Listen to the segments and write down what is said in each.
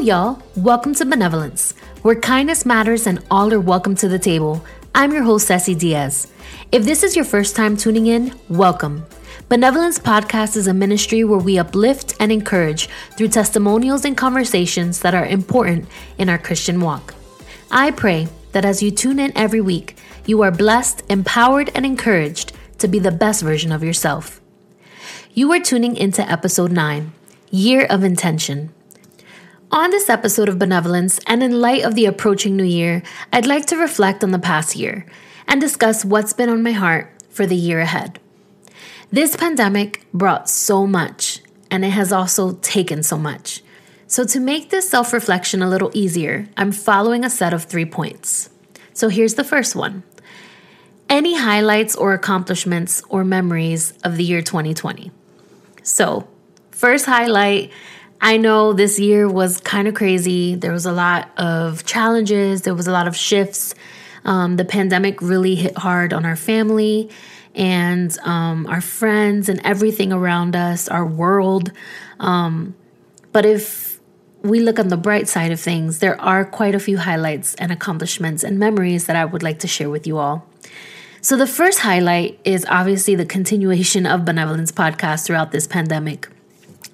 y'all. Welcome to Benevolence, where kindness matters and all are welcome to the table. I'm your host, Ceci Diaz. If this is your first time tuning in, welcome. Benevolence Podcast is a ministry where we uplift and encourage through testimonials and conversations that are important in our Christian walk. I pray that as you tune in every week, you are blessed, empowered, and encouraged to be the best version of yourself. You are tuning into episode 9 Year of Intention. On this episode of Benevolence, and in light of the approaching new year, I'd like to reflect on the past year and discuss what's been on my heart for the year ahead. This pandemic brought so much, and it has also taken so much. So, to make this self reflection a little easier, I'm following a set of three points. So, here's the first one Any highlights or accomplishments or memories of the year 2020? So, first highlight I know this year was kind of crazy. There was a lot of challenges, there was a lot of shifts. Um, the pandemic really hit hard on our family and um, our friends and everything around us, our world. Um, but if we look on the bright side of things, there are quite a few highlights and accomplishments and memories that I would like to share with you all. So, the first highlight is obviously the continuation of Benevolence podcast throughout this pandemic.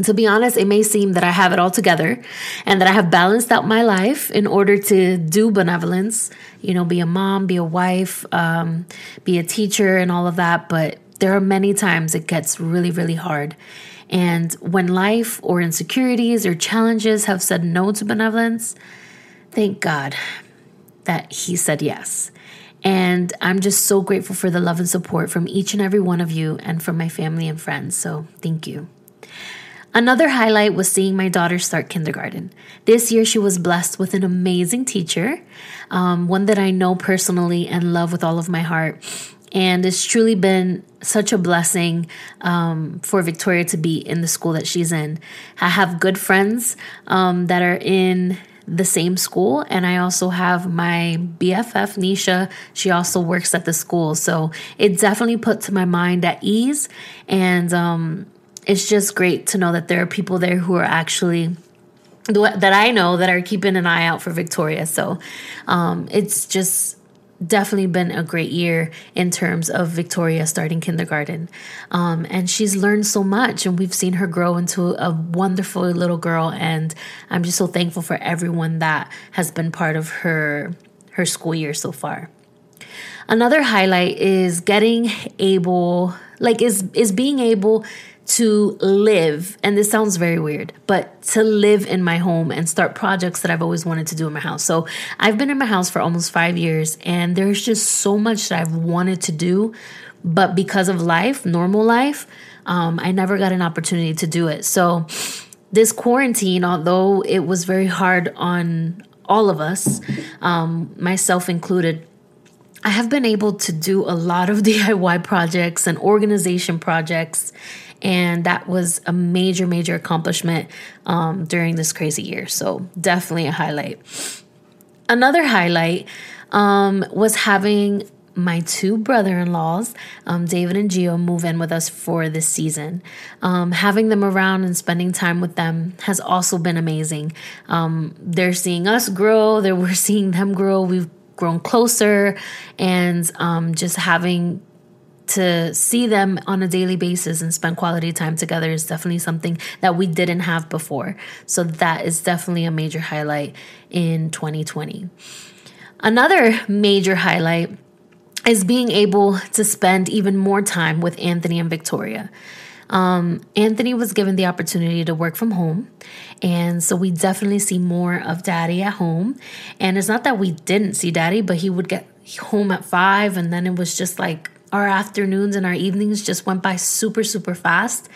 And to be honest, it may seem that I have it all together and that I have balanced out my life in order to do benevolence, you know, be a mom, be a wife, um, be a teacher, and all of that. But there are many times it gets really, really hard. And when life or insecurities or challenges have said no to benevolence, thank God that He said yes. And I'm just so grateful for the love and support from each and every one of you and from my family and friends. So thank you. Another highlight was seeing my daughter start kindergarten. This year, she was blessed with an amazing teacher, um, one that I know personally and love with all of my heart. And it's truly been such a blessing um, for Victoria to be in the school that she's in. I have good friends um, that are in the same school, and I also have my BFF, Nisha. She also works at the school. So it definitely put to my mind at ease. And, um, it's just great to know that there are people there who are actually that I know that are keeping an eye out for Victoria. So um, it's just definitely been a great year in terms of Victoria starting kindergarten. Um, and she's learned so much, and we've seen her grow into a wonderful little girl. And I'm just so thankful for everyone that has been part of her her school year so far. Another highlight is getting able, like, is is being able to live, and this sounds very weird, but to live in my home and start projects that I've always wanted to do in my house. So I've been in my house for almost five years, and there's just so much that I've wanted to do, but because of life, normal life, um, I never got an opportunity to do it. So this quarantine, although it was very hard on all of us, um, myself included, I have been able to do a lot of DIY projects and organization projects and that was a major, major accomplishment um, during this crazy year. So, definitely a highlight. Another highlight um, was having my two brother in laws, um, David and Geo, move in with us for this season. Um, having them around and spending time with them has also been amazing. Um, they're seeing us grow, they're, we're seeing them grow. We've grown closer, and um, just having to see them on a daily basis and spend quality time together is definitely something that we didn't have before. So that is definitely a major highlight in 2020. Another major highlight is being able to spend even more time with Anthony and Victoria. Um, Anthony was given the opportunity to work from home. And so we definitely see more of daddy at home. And it's not that we didn't see daddy, but he would get home at five and then it was just like our afternoons and our evenings just went by super, super fast.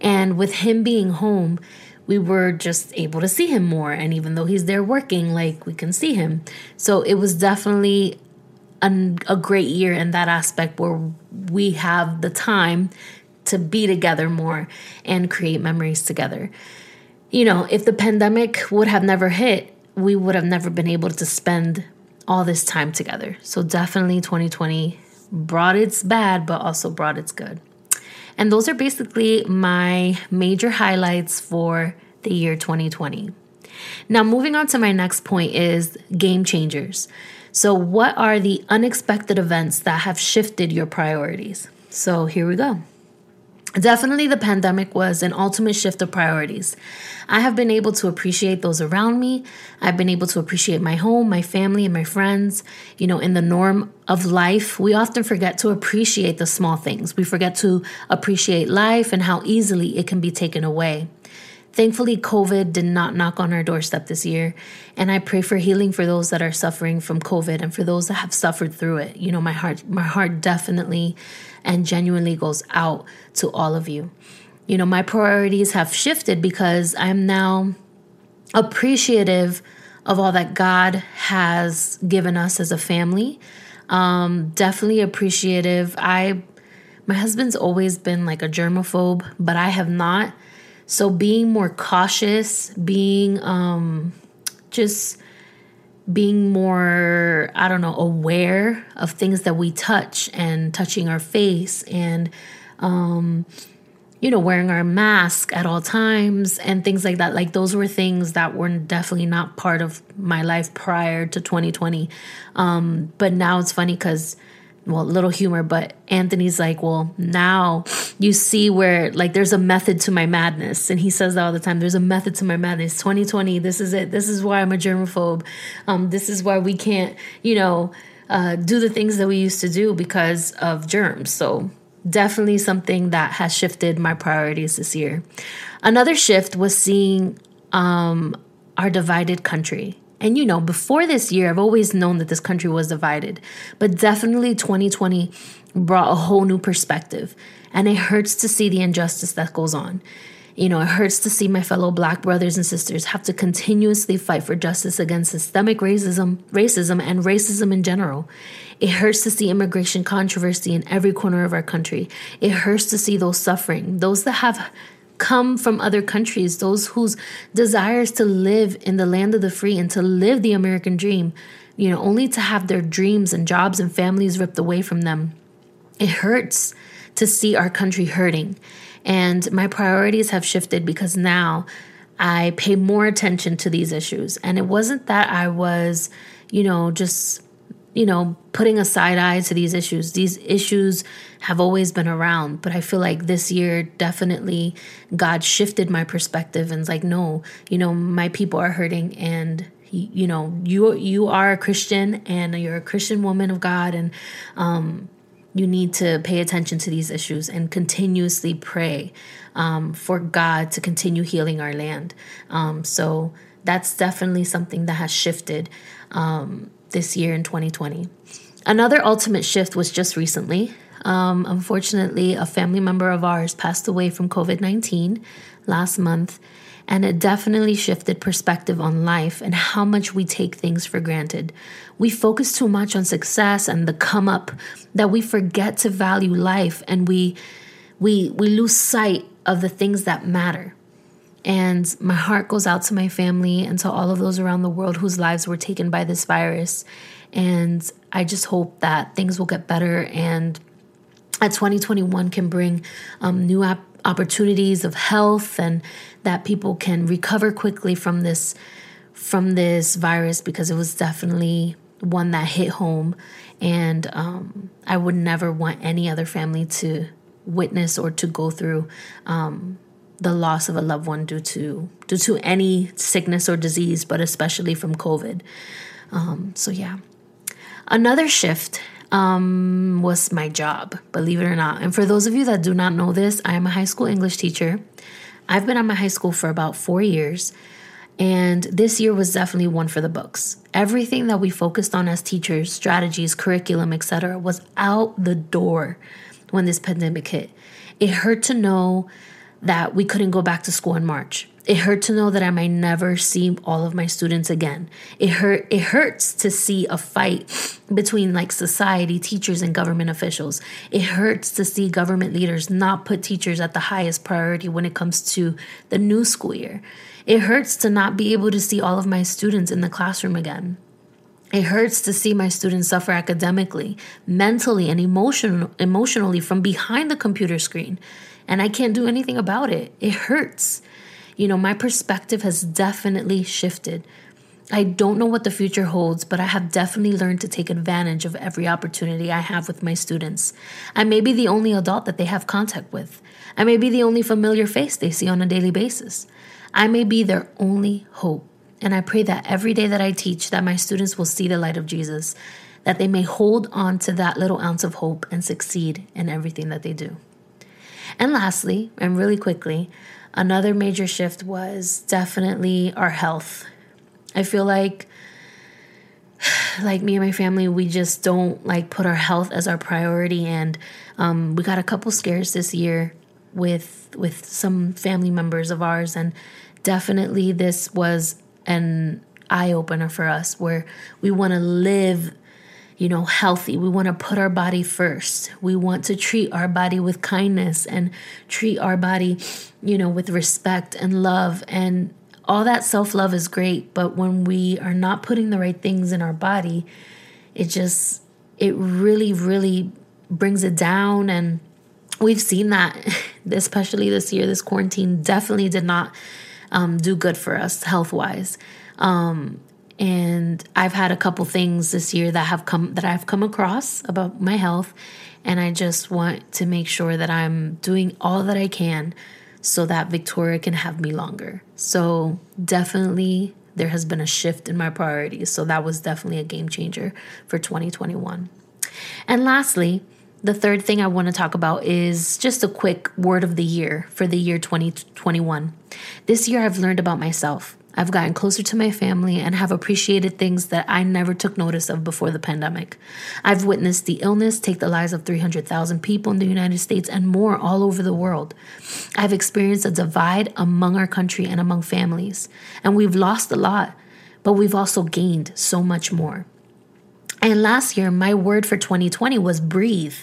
And with him being home, we were just able to see him more. And even though he's there working, like we can see him. So it was definitely an, a great year in that aspect where we have the time to be together more and create memories together. You know, if the pandemic would have never hit, we would have never been able to spend all this time together. So definitely 2020 brought its bad, but also brought its good. And those are basically my major highlights for the year 2020. Now, moving on to my next point is game changers. So, what are the unexpected events that have shifted your priorities? So, here we go. Definitely, the pandemic was an ultimate shift of priorities. I have been able to appreciate those around me. I've been able to appreciate my home, my family, and my friends. You know, in the norm of life, we often forget to appreciate the small things. We forget to appreciate life and how easily it can be taken away. Thankfully, COVID did not knock on our doorstep this year. And I pray for healing for those that are suffering from COVID and for those that have suffered through it. You know, my heart, my heart definitely and genuinely goes out to all of you. You know, my priorities have shifted because I'm now appreciative of all that God has given us as a family. Um, definitely appreciative. I, my husband's always been like a germaphobe, but I have not. So being more cautious, being um, just being more, I don't know, aware of things that we touch and touching our face and, um, you know, wearing our mask at all times and things like that. Like, those were things that were definitely not part of my life prior to 2020. Um, but now it's funny because well, little humor, but Anthony's like, well, now you see where like there's a method to my madness. And he says that all the time. There's a method to my madness. 2020, this is it. This is why I'm a germaphobe. Um, this is why we can't, you know, uh, do the things that we used to do because of germs. So definitely something that has shifted my priorities this year. Another shift was seeing um, our divided country. And you know, before this year, I've always known that this country was divided, but definitely 2020 brought a whole new perspective. And it hurts to see the injustice that goes on. You know, it hurts to see my fellow black brothers and sisters have to continuously fight for justice against systemic racism, racism and racism in general. It hurts to see immigration controversy in every corner of our country. It hurts to see those suffering, those that have come from other countries, those whose desires to live in the land of the free and to live the American dream, you know, only to have their dreams and jobs and families ripped away from them. It hurts to see our country hurting. And my priorities have shifted because now I pay more attention to these issues. And it wasn't that I was, you know, just you know, putting a side eye to these issues. These issues have always been around, but I feel like this year definitely God shifted my perspective and it's like, no, you know, my people are hurting and you know, you you are a Christian and you're a Christian woman of God and um you need to pay attention to these issues and continuously pray um, for God to continue healing our land. Um, so that's definitely something that has shifted. Um, this year in 2020. Another ultimate shift was just recently. Um, unfortunately, a family member of ours passed away from COVID 19 last month, and it definitely shifted perspective on life and how much we take things for granted. We focus too much on success and the come up that we forget to value life and we we we lose sight of the things that matter. And my heart goes out to my family and to all of those around the world whose lives were taken by this virus. And I just hope that things will get better and that 2021 can bring um, new op- opportunities of health and that people can recover quickly from this from this virus because it was definitely one that hit home and um, i would never want any other family to witness or to go through um, the loss of a loved one due to due to any sickness or disease, but especially from COVID. Um, so yeah, another shift um, was my job, believe it or not. And for those of you that do not know this, I am a high school English teacher. I've been at my high school for about four years. And this year was definitely one for the books. Everything that we focused on as teachers, strategies, curriculum, etc., was out the door when this pandemic hit. It hurt to know that we couldn't go back to school in March. It hurt to know that I might never see all of my students again. It hurt it hurts to see a fight between like society, teachers and government officials. It hurts to see government leaders not put teachers at the highest priority when it comes to the new school year. It hurts to not be able to see all of my students in the classroom again. It hurts to see my students suffer academically, mentally, and emotion, emotionally from behind the computer screen and I can't do anything about it. It hurts. You know, my perspective has definitely shifted. I don't know what the future holds, but I have definitely learned to take advantage of every opportunity I have with my students. I may be the only adult that they have contact with. I may be the only familiar face they see on a daily basis. I may be their only hope. And I pray that every day that I teach that my students will see the light of Jesus, that they may hold on to that little ounce of hope and succeed in everything that they do. And lastly, and really quickly, another major shift was definitely our health. I feel like like me and my family, we just don't like put our health as our priority, and um, we got a couple scares this year with with some family members of ours, and definitely this was an eye opener for us where we want to live you know, healthy. We want to put our body first. We want to treat our body with kindness and treat our body, you know, with respect and love. And all that self love is great. But when we are not putting the right things in our body, it just, it really, really brings it down. And we've seen that, especially this year, this quarantine definitely did not um, do good for us health wise. Um, and I've had a couple things this year that have come that I've come across about my health and I just want to make sure that I'm doing all that I can so that Victoria can have me longer. So, definitely there has been a shift in my priorities. So, that was definitely a game changer for 2021. And lastly, the third thing I want to talk about is just a quick word of the year for the year 2021. This year, I've learned about myself. I've gotten closer to my family and have appreciated things that I never took notice of before the pandemic. I've witnessed the illness take the lives of 300,000 people in the United States and more all over the world. I've experienced a divide among our country and among families, and we've lost a lot, but we've also gained so much more. And last year, my word for 2020 was breathe.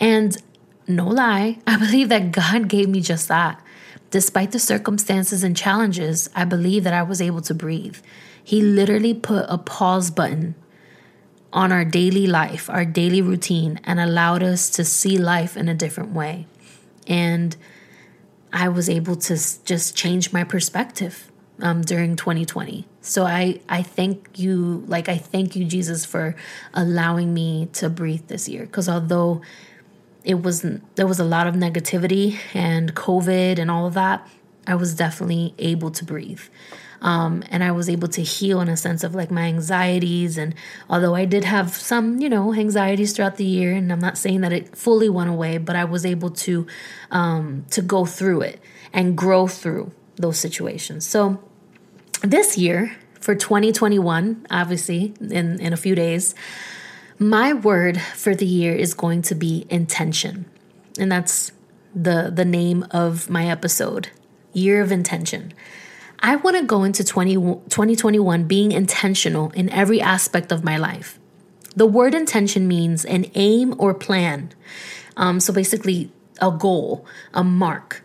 And no lie, I believe that God gave me just that. Despite the circumstances and challenges, I believe that I was able to breathe. He literally put a pause button on our daily life, our daily routine, and allowed us to see life in a different way. And I was able to just change my perspective um, during 2020. So I, I thank you, like, I thank you, Jesus, for allowing me to breathe this year. Because although it wasn't there was a lot of negativity and covid and all of that i was definitely able to breathe. Um, and i was able to heal in a sense of like my anxieties and although i did have some you know anxieties throughout the year and i'm not saying that it fully went away but i was able to um, to go through it and grow through those situations. So this year for 2021 obviously in in a few days my word for the year is going to be intention. And that's the the name of my episode, Year of Intention. I want to go into 20, 2021 being intentional in every aspect of my life. The word intention means an aim or plan. Um, so basically, a goal, a mark.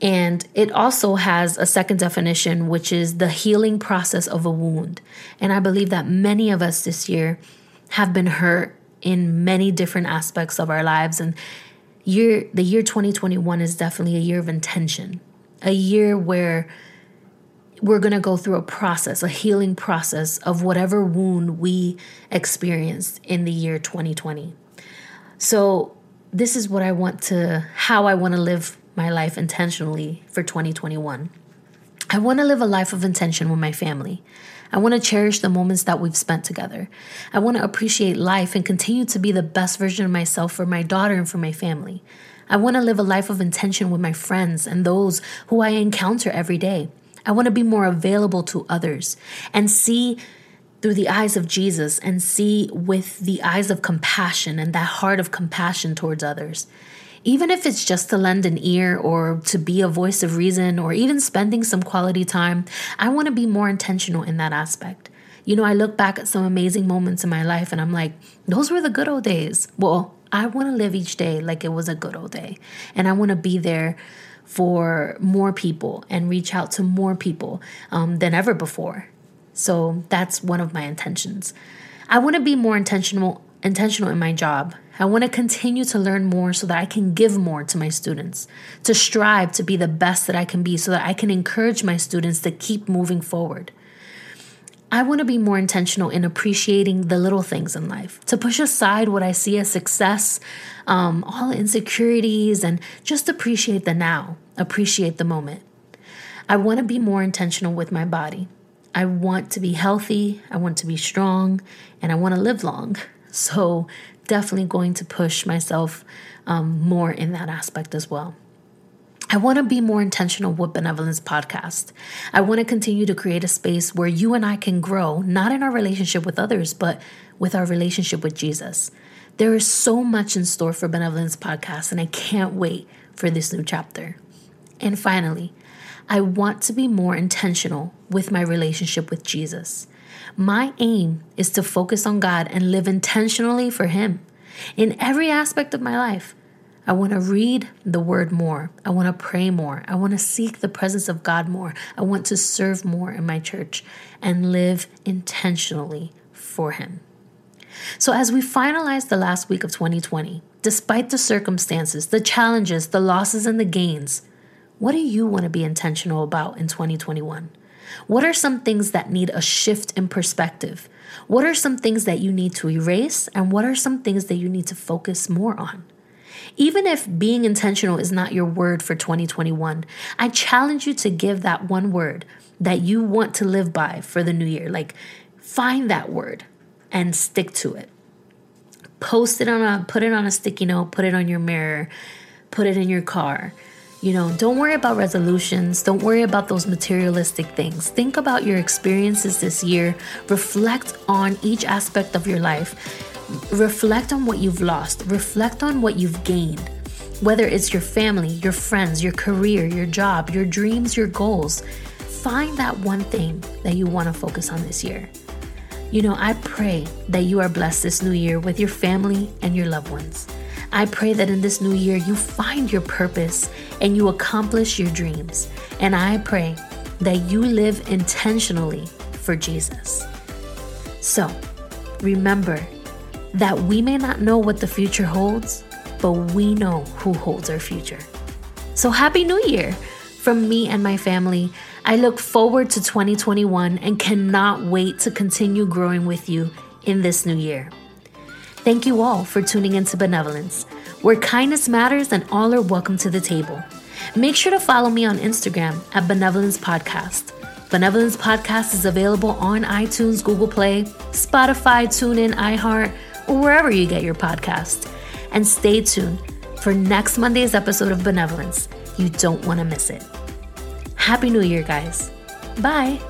And it also has a second definition, which is the healing process of a wound. And I believe that many of us this year have been hurt in many different aspects of our lives. And year the year 2021 is definitely a year of intention a year where we're going to go through a process a healing process of whatever wound we experienced in the year 2020 so this is what i want to how i want to live my life intentionally for 2021 i want to live a life of intention with my family I want to cherish the moments that we've spent together. I want to appreciate life and continue to be the best version of myself for my daughter and for my family. I want to live a life of intention with my friends and those who I encounter every day. I want to be more available to others and see through the eyes of Jesus and see with the eyes of compassion and that heart of compassion towards others even if it's just to lend an ear or to be a voice of reason or even spending some quality time, I want to be more intentional in that aspect. You know, I look back at some amazing moments in my life and I'm like, those were the good old days. Well, I want to live each day like it was a good old day. And I want to be there for more people and reach out to more people um, than ever before. So that's one of my intentions. I want to be more intentional intentional in my job. I want to continue to learn more so that I can give more to my students, to strive to be the best that I can be so that I can encourage my students to keep moving forward. I want to be more intentional in appreciating the little things in life, to push aside what I see as success, um, all insecurities, and just appreciate the now, appreciate the moment. I want to be more intentional with my body. I want to be healthy, I want to be strong, and I want to live long. So, definitely going to push myself um, more in that aspect as well. I want to be more intentional with Benevolence Podcast. I want to continue to create a space where you and I can grow, not in our relationship with others, but with our relationship with Jesus. There is so much in store for Benevolence Podcast, and I can't wait for this new chapter. And finally, I want to be more intentional with my relationship with Jesus. My aim is to focus on God and live intentionally for Him in every aspect of my life. I want to read the word more. I want to pray more. I want to seek the presence of God more. I want to serve more in my church and live intentionally for Him. So, as we finalize the last week of 2020, despite the circumstances, the challenges, the losses, and the gains, what do you want to be intentional about in 2021? What are some things that need a shift in perspective? What are some things that you need to erase? And what are some things that you need to focus more on? Even if being intentional is not your word for 2021, I challenge you to give that one word that you want to live by for the new year. Like, find that word and stick to it. Post it on a, put it on a sticky note, put it on your mirror, put it in your car you know, don't worry about resolutions. Don't worry about those materialistic things. Think about your experiences this year. Reflect on each aspect of your life. Reflect on what you've lost. Reflect on what you've gained. Whether it's your family, your friends, your career, your job, your dreams, your goals, find that one thing that you want to focus on this year. You know, I pray that you are blessed this new year with your family and your loved ones. I pray that in this new year you find your purpose and you accomplish your dreams. And I pray that you live intentionally for Jesus. So, remember that we may not know what the future holds, but we know who holds our future. So, Happy New Year from me and my family. I look forward to 2021 and cannot wait to continue growing with you in this new year. Thank you all for tuning into Benevolence, where kindness matters and all are welcome to the table. Make sure to follow me on Instagram at Benevolence Podcast. Benevolence Podcast is available on iTunes, Google Play, Spotify, TuneIn, iHeart, or wherever you get your podcast. And stay tuned for next Monday's episode of Benevolence. You don't want to miss it. Happy New Year, guys. Bye.